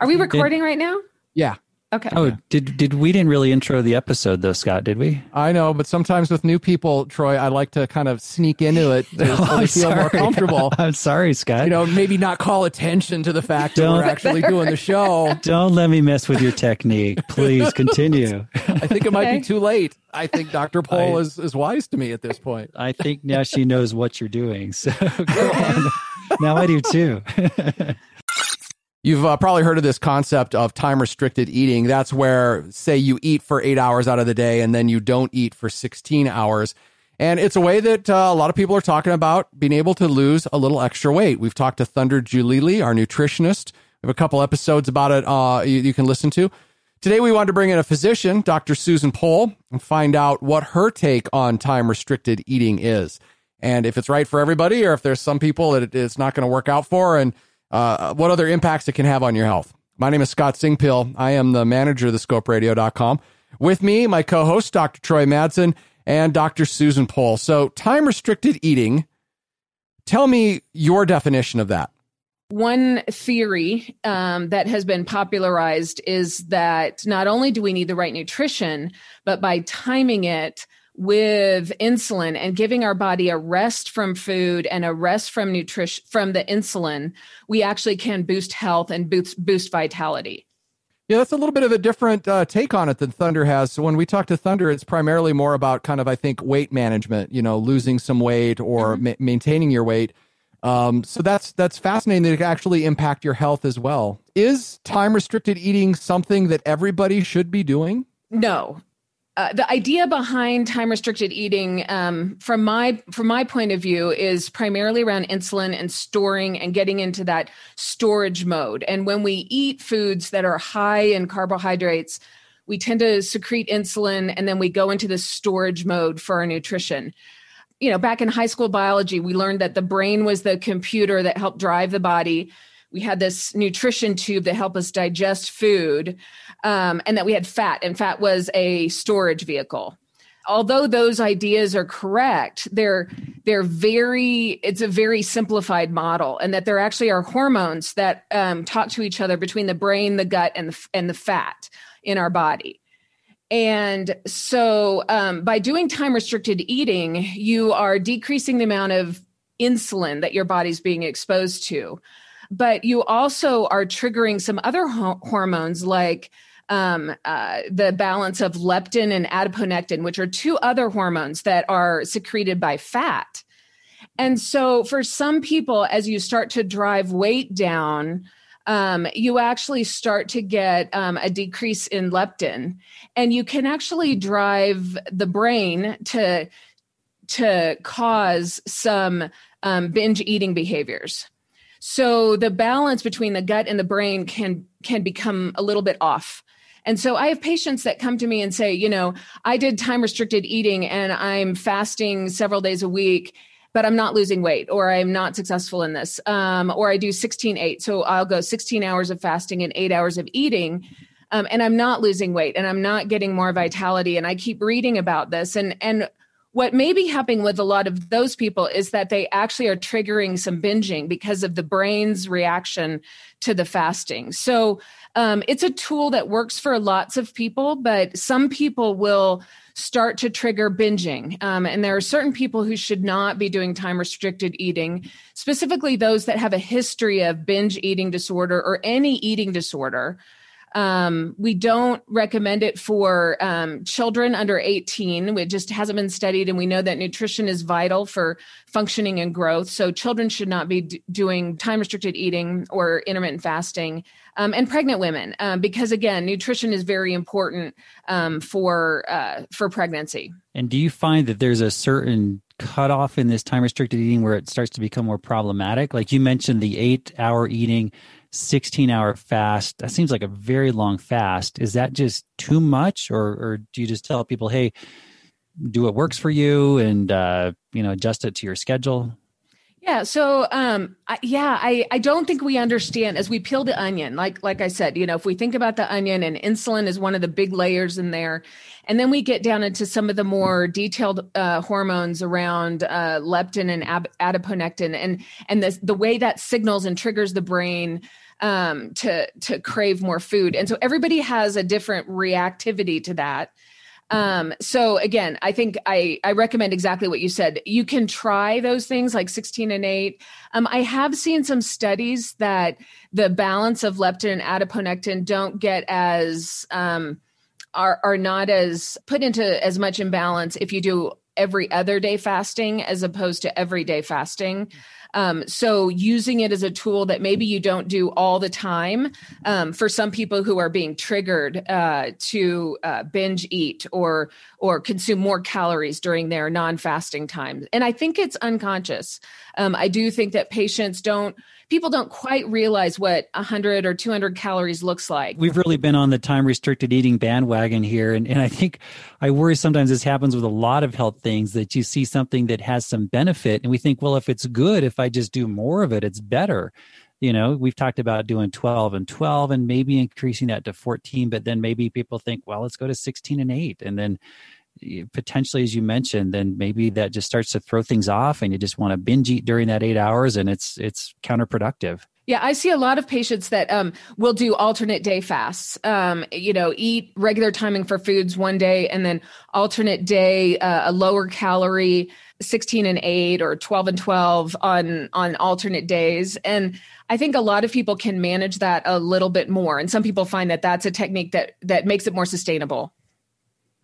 Are we recording right now? Yeah. Okay. Oh, did did we didn't really intro the episode though, Scott? Did we? I know, but sometimes with new people, Troy, I like to kind of sneak into it to, Oh, so they feel more comfortable. I'm sorry, Scott. You know, maybe not call attention to the fact that we're actually doing the show. Don't let me mess with your technique. Please continue. I think it might Okay. be too late. I think Dr. Pohl I- is, is wise to me at this point. I think now she knows what you're doing. So go on. now I do too. You've uh, probably heard of this concept of time restricted eating. That's where, say, you eat for eight hours out of the day and then you don't eat for 16 hours. And it's a way that uh, a lot of people are talking about being able to lose a little extra weight. We've talked to Thunder Jalili, our nutritionist. We have a couple episodes about it uh, you, you can listen to. Today, we wanted to bring in a physician, Dr. Susan Pohl, and find out what her take on time restricted eating is. And if it's right for everybody, or if there's some people that it's not going to work out for, and uh, what other impacts it can have on your health. My name is Scott Singpiel. I am the manager of the scoperadio.com. With me, my co host, Dr. Troy Madsen, and Dr. Susan Pohl. So, time restricted eating, tell me your definition of that. One theory um, that has been popularized is that not only do we need the right nutrition, but by timing it with insulin and giving our body a rest from food and a rest from nutrition from the insulin, we actually can boost health and boost boost vitality. Yeah, that's a little bit of a different uh, take on it than Thunder has. So when we talk to Thunder, it's primarily more about kind of, I think, weight management. You know, losing some weight or ma- maintaining your weight. Um, so that's that's fascinating that it can actually impact your health as well. Is time restricted eating something that everybody should be doing? No. Uh, the idea behind time restricted eating um, from my from my point of view is primarily around insulin and storing and getting into that storage mode. And when we eat foods that are high in carbohydrates we tend to secrete insulin and then we go into the storage mode for our nutrition. You know back in high school biology we learned that the brain was the computer that helped drive the body we had this nutrition tube that helped us digest food um, and that we had fat and fat was a storage vehicle. Although those ideas are correct they're they're very it's a very simplified model and that there actually are hormones that um, talk to each other between the brain the gut and the, and the fat in our body. And so um, by doing time restricted eating you are decreasing the amount of insulin that your body's being exposed to but you also are triggering some other ho- hormones like um, uh, the balance of leptin and adiponectin, which are two other hormones that are secreted by fat. And so, for some people, as you start to drive weight down, um, you actually start to get um, a decrease in leptin, and you can actually drive the brain to to cause some um, binge eating behaviors. So the balance between the gut and the brain can can become a little bit off. And so I have patients that come to me and say, you know, I did time restricted eating and I'm fasting several days a week, but I'm not losing weight or I'm not successful in this. Um, or I do 16 8. So I'll go 16 hours of fasting and eight hours of eating. Um, and I'm not losing weight and I'm not getting more vitality. And I keep reading about this. And and what may be happening with a lot of those people is that they actually are triggering some binging because of the brain's reaction to the fasting. So um, it's a tool that works for lots of people, but some people will start to trigger binging. Um, and there are certain people who should not be doing time restricted eating, specifically those that have a history of binge eating disorder or any eating disorder. Um, we don't recommend it for um, children under 18. It just hasn't been studied, and we know that nutrition is vital for functioning and growth. So, children should not be d- doing time restricted eating or intermittent fasting, um, and pregnant women, um, because again, nutrition is very important um, for uh, for pregnancy. And do you find that there's a certain cutoff in this time restricted eating where it starts to become more problematic? Like you mentioned, the eight hour eating, 16 hour fast. That seems like a very long fast. Is that just too much? Or, or do you just tell people, hey, do what works for you and, uh, you know, adjust it to your schedule? Yeah. So, um, I, yeah, I, I don't think we understand as we peel the onion. Like, like I said, you know, if we think about the onion and insulin is one of the big layers in there, and then we get down into some of the more detailed uh, hormones around uh, leptin and ab- adiponectin, and and the the way that signals and triggers the brain. um, to to crave more food and so everybody has a different reactivity to that um, so again, I think I, I recommend exactly what you said. You can try those things like 16 and 8. Um, I have seen some studies that the balance of leptin and adiponectin don't get as um, are are not as put into as much imbalance if you do every other day fasting as opposed to everyday fasting. Um, so using it as a tool that maybe you don't do all the time um, for some people who are being triggered uh, to uh, binge eat or or consume more calories during their non-fasting times. And I think it's unconscious. Um, I do think that patients don't people don't quite realize what 100 or 200 calories looks like. We've really been on the time restricted eating bandwagon here. And, and I think I worry sometimes this happens with a lot of health things that you see something that has some benefit and we think, well, if it's good, if I just do more of it, it's better. You know, we've talked about doing 12 and 12 and maybe increasing that to 14, but then maybe people think, well, let's go to 16 and 8. And then potentially as you mentioned then maybe that just starts to throw things off and you just want to binge eat during that eight hours and it's it's counterproductive yeah, I see a lot of patients that um, will do alternate day fasts. Um, you know, eat regular timing for foods one day, and then alternate day, uh, a lower calorie, sixteen and eight, or twelve and twelve on on alternate days. And I think a lot of people can manage that a little bit more, and some people find that that's a technique that that makes it more sustainable.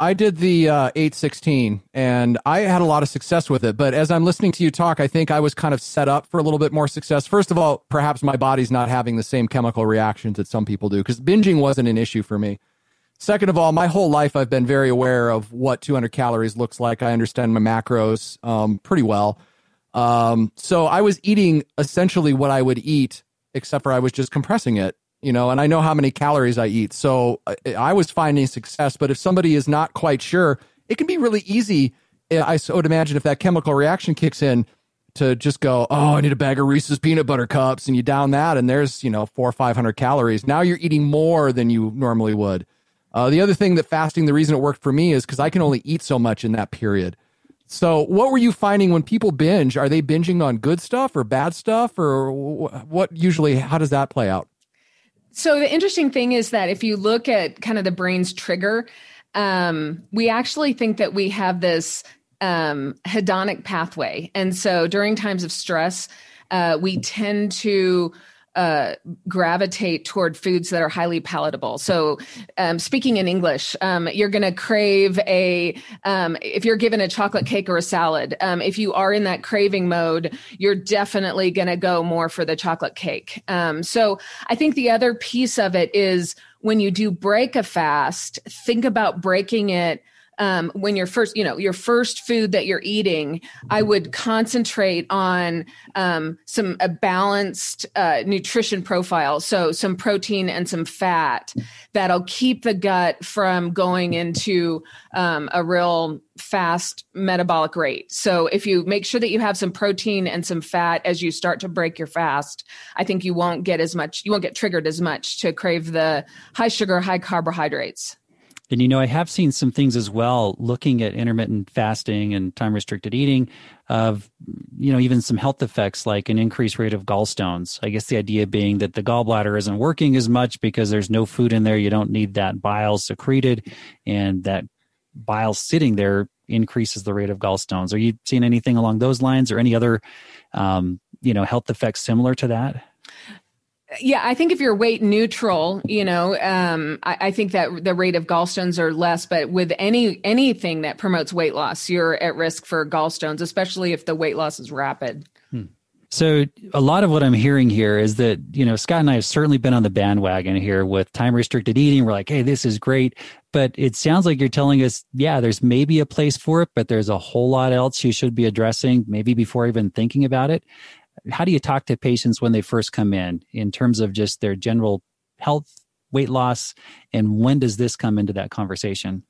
I did the uh, 816 and I had a lot of success with it. But as I'm listening to you talk, I think I was kind of set up for a little bit more success. First of all, perhaps my body's not having the same chemical reactions that some people do because binging wasn't an issue for me. Second of all, my whole life I've been very aware of what 200 calories looks like. I understand my macros um, pretty well. Um, so I was eating essentially what I would eat, except for I was just compressing it you know, and I know how many calories I eat. So I, I was finding success. But if somebody is not quite sure, it can be really easy. I would imagine if that chemical reaction kicks in to just go, oh, I need a bag of Reese's peanut butter cups, and you down that, and there's you know four or five hundred calories. Now you're eating more than you normally would. Uh, the other thing that fasting, the reason it worked for me is because I can only eat so much in that period. So, what were you finding when people binge? Are they binging on good stuff or bad stuff, or what? Usually, how does that play out? So the interesting thing is that if you look at kind of the brain's trigger, um, we actually think that we have this um, hedonic pathway, and so during times of stress, uh, we tend to uh, gravitate toward foods that are highly palatable. So, um, speaking in English, um, you're going to crave a, um, if you're given a chocolate cake or a salad, um, if you are in that craving mode, you're definitely going to go more for the chocolate cake. Um, so, I think the other piece of it is when you do break a fast, think about breaking it um, when you're first, you know, your first food that you're eating, I would concentrate on um, some a balanced uh, nutrition profile. So some protein and some fat that'll keep the gut from going into um, a real fast metabolic rate. So if you make sure that you have some protein and some fat as you start to break your fast, I think you won't get as much, you won't get triggered as much to crave the high sugar, high carbohydrates. And you know, I have seen some things as well looking at intermittent fasting and time restricted eating of, you know, even some health effects like an increased rate of gallstones. I guess the idea being that the gallbladder isn't working as much because there's no food in there. You don't need that bile secreted and that bile sitting there increases the rate of gallstones. Are you seeing anything along those lines or any other, um, you know, health effects similar to that? Yeah, I think if you're weight neutral, you know, um, I, I, think that the rate of gallstones are less. But with any anything that promotes weight loss, you're at risk for gallstones, especially if the weight loss is rapid. Hmm. So a lot of what I'm hearing here is that you know Scott and I have certainly been on the bandwagon here with time restricted eating. We're like, hey, this is great, but it sounds like you're telling us, yeah, there's maybe a place for it, but there's a whole lot else you should be addressing, maybe before even thinking about it how do you talk to patients when they first come in in terms of just their general health weight loss and when does this come into that conversation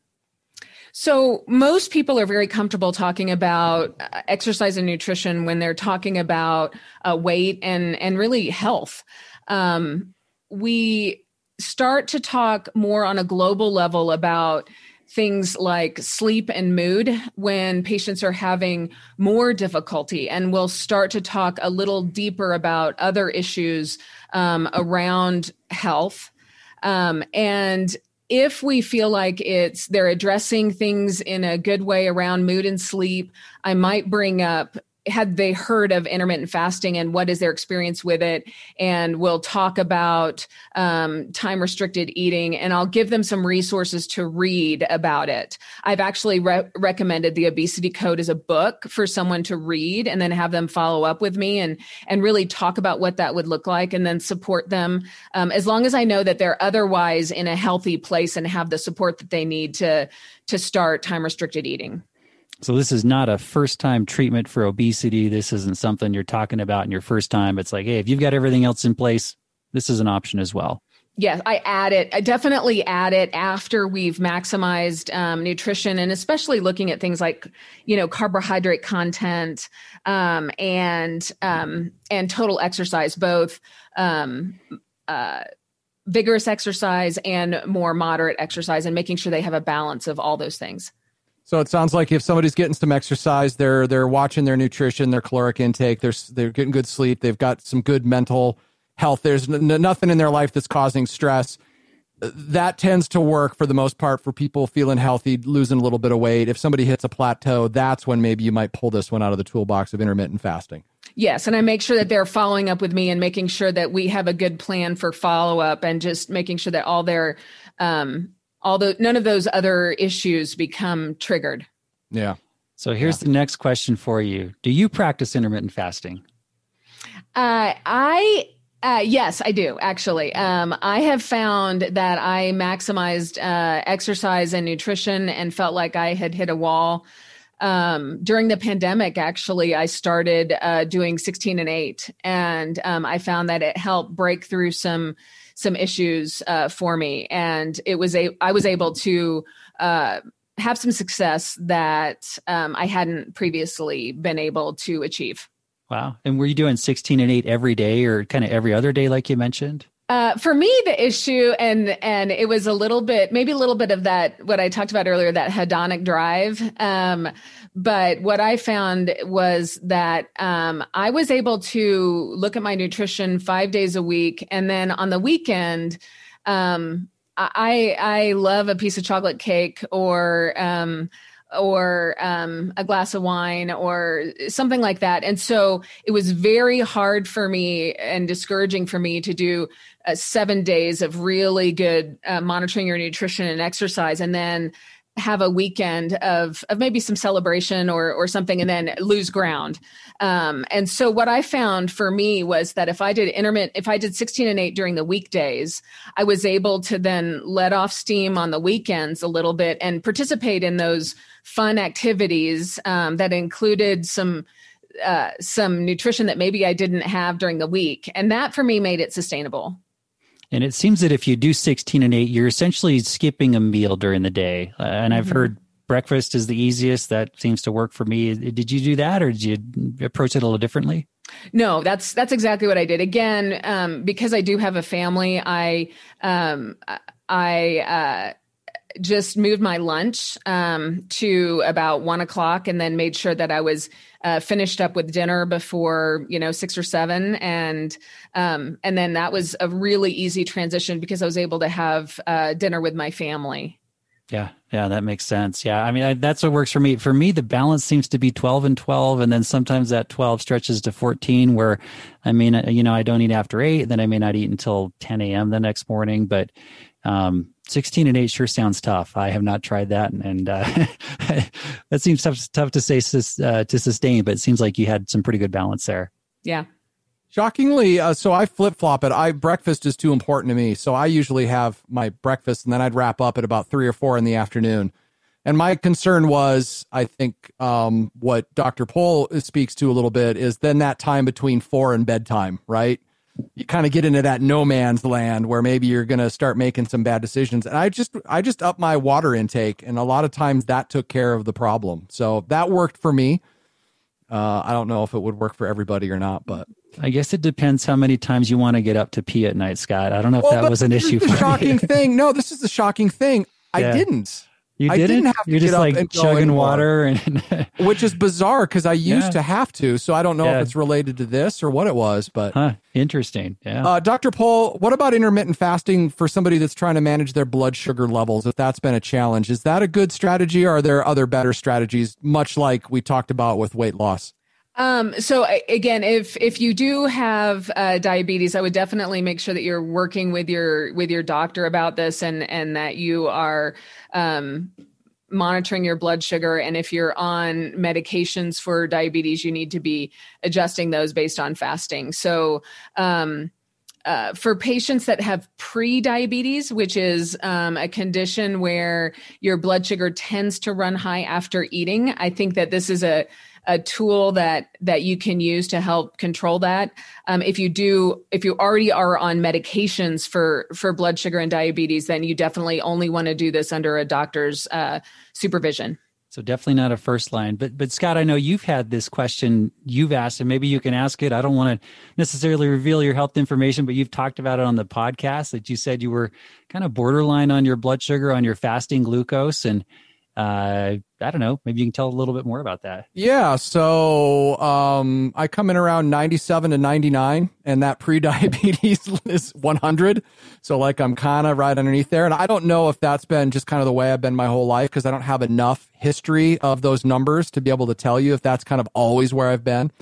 so most people are very comfortable talking about uh, exercise and nutrition when they're talking about uh, weight and and really health. Um, we start to talk more on a global level about things like sleep and mood when patients are having more difficulty. And we'll start to talk a little deeper about other issues um, around health. Um, and if we feel like it's they're addressing things in a good way around mood and sleep, I might bring up had they heard of intermittent fasting and what is their experience with it? And we'll talk about um, time restricted eating and i'll give them some resources to read about it. I've actually re- recommended the obesity code as a book for someone to read and then have them follow up with me and and really talk about what that would look like and then support them um, as long as i know that they're otherwise in a healthy place and have the support that they need to to start time restricted eating so this is not a first time treatment for obesity. This isn't something you're talking about in your first time. It's like, hey, if you've got everything else in place, this is an option as well. Yes, I add it. I definitely add it after we've maximized um, nutrition, and especially looking at things like, you know, carbohydrate content um, and um, and total exercise, both um, uh, vigorous exercise and more moderate exercise, and making sure they have a balance of all those things. So it sounds like if somebody's getting some exercise, they're they're watching their nutrition, their caloric intake, they're they're getting good sleep, they've got some good mental health. There's n- nothing in their life that's causing stress. That tends to work for the most part for people feeling healthy, losing a little bit of weight. If somebody hits a plateau, that's when maybe you might pull this one out of the toolbox of intermittent fasting. Yes, and I make sure that they're following up with me and making sure that we have a good plan for follow up and just making sure that all their um, although none of those other issues become triggered. Yeah. So here's yeah. the next question for you. Do you practice intermittent fasting? Uh, I uh, yes, I do actually. Um, I have found that I maximized uh, exercise and nutrition and felt like I had hit a wall. Um, during the pandemic, actually, I started uh, doing 16 and 8, and um, I found that it helped break through some some issues uh, for me, and it was a I was able to uh, have some success that um, I hadn't previously been able to achieve. Wow! And were you doing sixteen and eight every day, or kind of every other day, like you mentioned? Uh, for me, the issue, and and it was a little bit, maybe a little bit of that what I talked about earlier, that hedonic drive. Um, but what I found was that um, I was able to look at my nutrition five days a week, and then on the weekend, um, I I love a piece of chocolate cake or um, or um, a glass of wine or something like that. And so it was very hard for me and discouraging for me to do uh, seven days of really good uh, monitoring your nutrition and exercise, and then have a weekend of of maybe some celebration or or something and then lose ground um, and so what i found for me was that if i did intermittent if i did 16 and 8 during the weekdays i was able to then let off steam on the weekends a little bit and participate in those fun activities um, that included some uh, some nutrition that maybe i didn't have during the week and that for me made it sustainable and it seems that if you do 16 and 8, you're essentially skipping a meal during the day. Uh, and I've mm-hmm. heard breakfast is the easiest. That seems to work for me. Did you do that or did you approach it a little differently? No, that's that's exactly what I did. Again, um, because I do have a family, I um, I uh, just moved my lunch um, to about one o'clock and then made sure that I was uh, finished up with dinner before you know six or seven and um, and then that was a really easy transition because I was able to have uh, dinner with my family. Yeah, yeah, that makes sense. Yeah, I mean I, that's what works for me. For me, the balance seems to be twelve and twelve, and then sometimes that twelve stretches to fourteen. Where, I mean, uh, you know, I don't eat after eight, then I may not eat until ten a.m. the next morning. But um, 16 and 8 sure sounds tough. I have not tried that. And uh, that seems tough, tough to say uh, to sustain, but it seems like you had some pretty good balance there. Yeah. Shockingly, uh, so I flip flop it. I breakfast is too important to me, so I usually have my breakfast and then I'd wrap up at about three or four in the afternoon. And my concern was, I think, um, what Dr. Pohl speaks to a little bit is then that time between four and bedtime, right? You kind of get into that no man's land where maybe you're going to start making some bad decisions. And I just, I just up my water intake. And a lot of times that took care of the problem. So that worked for me. Uh, I don't know if it would work for everybody or not, but I guess it depends how many times you want to get up to pee at night, Scott. I don't know if well, that was an issue. The shocking thing. No, this is the shocking thing. I didn't. You I didn't? didn't have to You're get just up like and chugging water and which is bizarre because I used Yeah. to have to. So I don't know Yeah. if it's related to this or what it was. But huh, interesting. Yeah. uh, Dr. Pohl, what about intermittent fasting for somebody that's trying to manage their blood sugar levels? If that's been a challenge, is that a good strategy, or are there other better strategies? Much like we talked about with weight loss. Um, so again, if if you do have uh, diabetes, I would definitely make sure that you're working with your with your doctor about this, and and that you are um, monitoring your blood sugar. And if you're on medications for diabetes, you need to be adjusting those based on fasting. So. Um, uh, for patients that have pre-diabetes, which is um, a condition where your blood sugar tends to run high after eating, I think that this is a a tool that that you can use to help control that. Um, if you do, if you already are on medications for for blood sugar and diabetes, then you definitely only want to do this under a doctor's uh, supervision. So definitely not a first line. But but Scott, I know you've had this question you've asked, and maybe you can ask it. I don't want to necessarily reveal your health information, but you've talked about it on the podcast that you said you were kind of borderline on your blood sugar, on your fasting glucose, and uh, I don't know. Maybe you can tell a little bit more about that. Yeah, so um, I come in around 97 to 99, and that pre-diabetes is 100. So like I'm kind of right underneath there, and I don't know if that's been just kind of the way I've been my whole life because I don't have enough history of those numbers to be able to tell you if that's kind of always where I've been.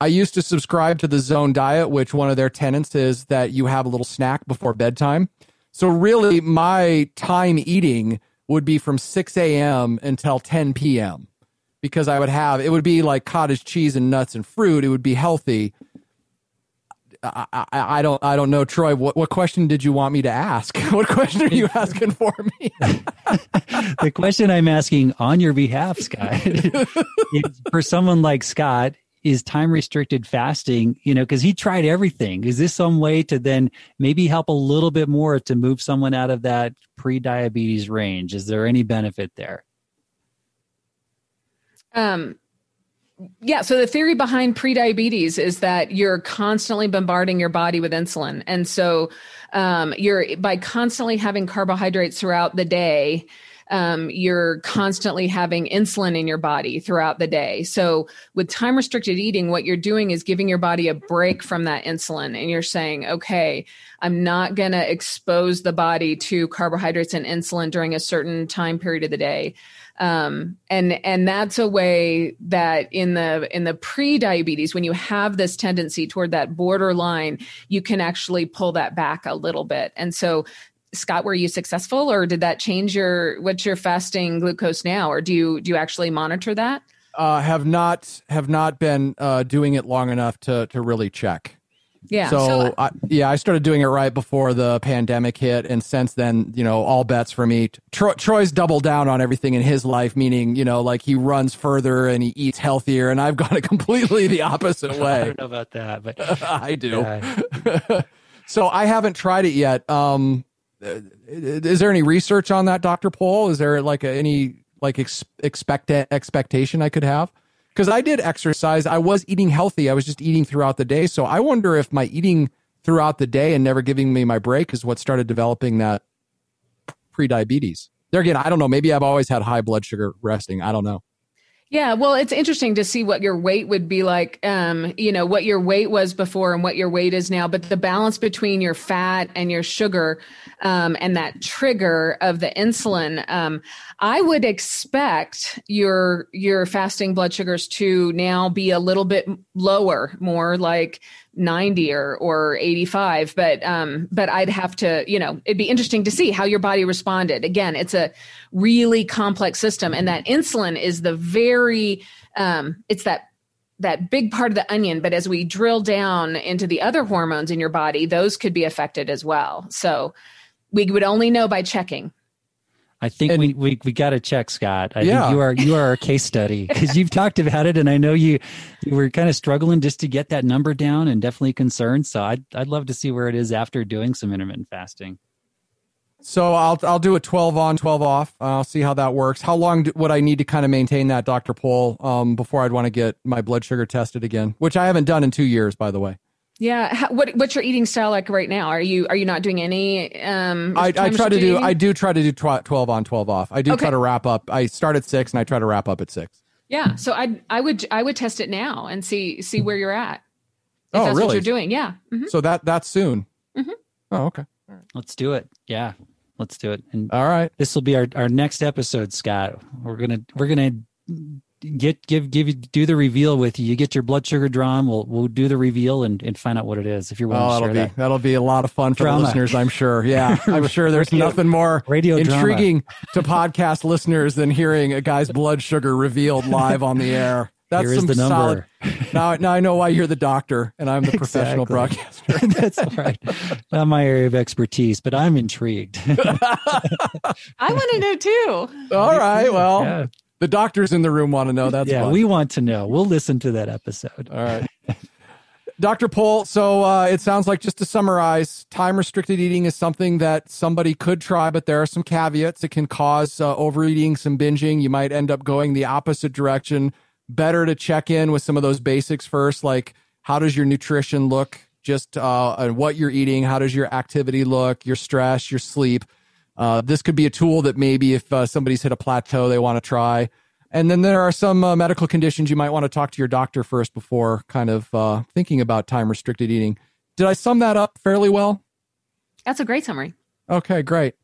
I used to subscribe to the Zone Diet, which one of their tenets is that you have a little snack before bedtime. So really, my time eating would be from 6 a.m. until 10 p.m. because I would have it would be like cottage cheese and nuts and fruit. It would be healthy. I, I, I don't I don't know, Troy. What what question did you want me to ask? What question are you asking for me? the question I'm asking on your behalf, Scott, is for someone like Scott, is time restricted fasting, you know, because he tried everything. Is this some way to then maybe help a little bit more to move someone out of that pre diabetes range? Is there any benefit there? Um, yeah. So the theory behind prediabetes is that you're constantly bombarding your body with insulin, and so um, you're by constantly having carbohydrates throughout the day. Um, you're constantly having insulin in your body throughout the day. So, with time restricted eating, what you're doing is giving your body a break from that insulin. And you're saying, okay, I'm not going to expose the body to carbohydrates and insulin during a certain time period of the day um, and and that's a way that in the in the pre-diabetes when you have this tendency toward that borderline you can actually pull that back a little bit and so scott were you successful or did that change your what's your fasting glucose now or do you do you actually monitor that Uh, have not have not been uh, doing it long enough to to really check. yeah So, I, yeah, I started doing it right before the pandemic hit, and since then, you know, all bets for me. Troy, Troy's doubled down on everything in his life, meaning, you know, like he runs further and he eats healthier, and I've gone a completely the opposite way. I don't know about that, but I do. uh, so I haven't tried it yet. Um, uh, is there any research on that, Doctor Pohl? Is there like a, any like ex- expect expectation I could have? Because I did exercise. I was eating healthy. I was just eating throughout the day. So I wonder if my eating throughout the day and never giving me my break is what started developing that pre-diabetes. There again, I don't know. Maybe I've always had high blood sugar resting. I don't know. Yeah, well, it's interesting to see what your weight would be like, um, you know, what your weight was before and what your weight is now, but the balance between your fat and your sugar um, and that trigger of the insulin, um, I would expect your your fasting blood sugars to now be a little bit lower, more like 90 or or 85 but um but I'd have to you know it'd be interesting to see how your body responded. Again it's a really complex system and that insulin is the very um it's that that big part of the onion but as we drill down into the other hormones in your body those could be affected as well. So we would only know by checking I think And- we, we, we got to check Scott. I Yeah. think you are you are a case study because you've talked about it, and I know you you were kind of struggling just to get that number down, and definitely concerned. So I'd I'd love to see where it is after doing some intermittent fasting. So I'll I'll do a twelve on, twelve off. I'll see how that works. How long do, would I need to kind of maintain that, Doctor Pohl, um, before I'd want to get my blood sugar tested again? Which I haven't done in two years, by the way. Yeah. How, what what's your eating style like right now? Are you are you not doing any? Um, I, I try to do. Eating? I do try to do tw- twelve on, twelve off. I do okay. try to wrap up. I start at six and I try to wrap up at six. Yeah. So I I would I would test it now and see see where you're at. If oh, that's really? What you're doing? Yeah. Mm-hmm. So that that's soon. Mm-hmm. Oh, okay. Let's do it. Yeah. Let's do it. And all right. This will be our, our next episode, Scott. We're gonna we're gonna get give give you do the reveal with you. You get your blood sugar drawn. We'll we'll do the reveal and, and find out what it is if you're willing oh, to that'll be that. that'll be a lot of fun for Drama. the listeners. I'm sure. Yeah, I'm sure there's nothing more radio intriguing to podcast listeners than hearing a guy's blood sugar revealed live on the air. That's Here is the solid. now, now I know why you're the doctor and I'm the exactly. professional broadcaster. That's right. Not my area of expertise, but I'm intrigued. I want to know too. All right. Well, yeah. The doctors in the room want to know. That's yeah. Fun. We want to know. We'll listen to that episode. All right. Dr. Pohl, so uh, it sounds like just to summarize, time restricted eating is something that somebody could try, but there are some caveats. It can cause uh, overeating, some binging. You might end up going the opposite direction better to check in with some of those basics first, like how does your nutrition look, just uh, and what you're eating, how does your activity look, your stress, your sleep. Uh, this could be a tool that maybe if uh, somebody's hit a plateau, they want to try. And then there are some uh, medical conditions you might want to talk to your doctor first before kind of uh, thinking about time restricted eating. Did I sum that up fairly well? That's a great summary. Okay, great.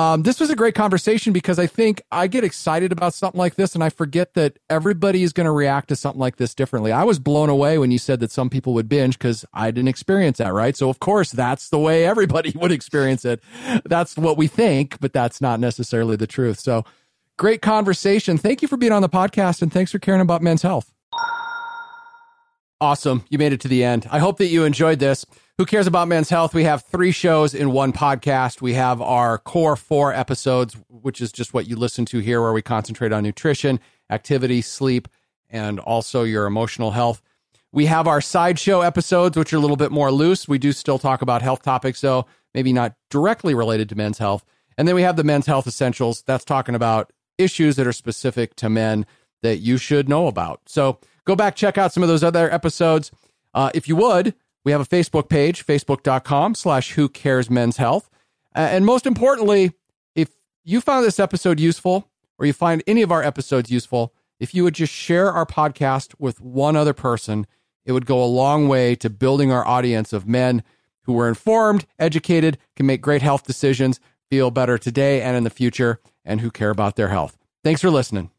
Um, this was a great conversation because I think I get excited about something like this and I forget that everybody is going to react to something like this differently. I was blown away when you said that some people would binge because I didn't experience that, right? So, of course, that's the way everybody would experience it. That's what we think, but that's not necessarily the truth. So, great conversation. Thank you for being on the podcast and thanks for caring about men's health. Awesome. You made it to the end. I hope that you enjoyed this. Who cares about men's health? We have three shows in one podcast. We have our core four episodes, which is just what you listen to here, where we concentrate on nutrition, activity, sleep, and also your emotional health. We have our sideshow episodes, which are a little bit more loose. We do still talk about health topics, though, maybe not directly related to men's health. And then we have the men's health essentials. That's talking about issues that are specific to men that you should know about. So go back, check out some of those other episodes. Uh, if you would, we have a Facebook page, facebook.com slash who cares men's health. Uh, and most importantly, if you found this episode useful or you find any of our episodes useful, if you would just share our podcast with one other person, it would go a long way to building our audience of men who are informed, educated, can make great health decisions, feel better today and in the future, and who care about their health. Thanks for listening.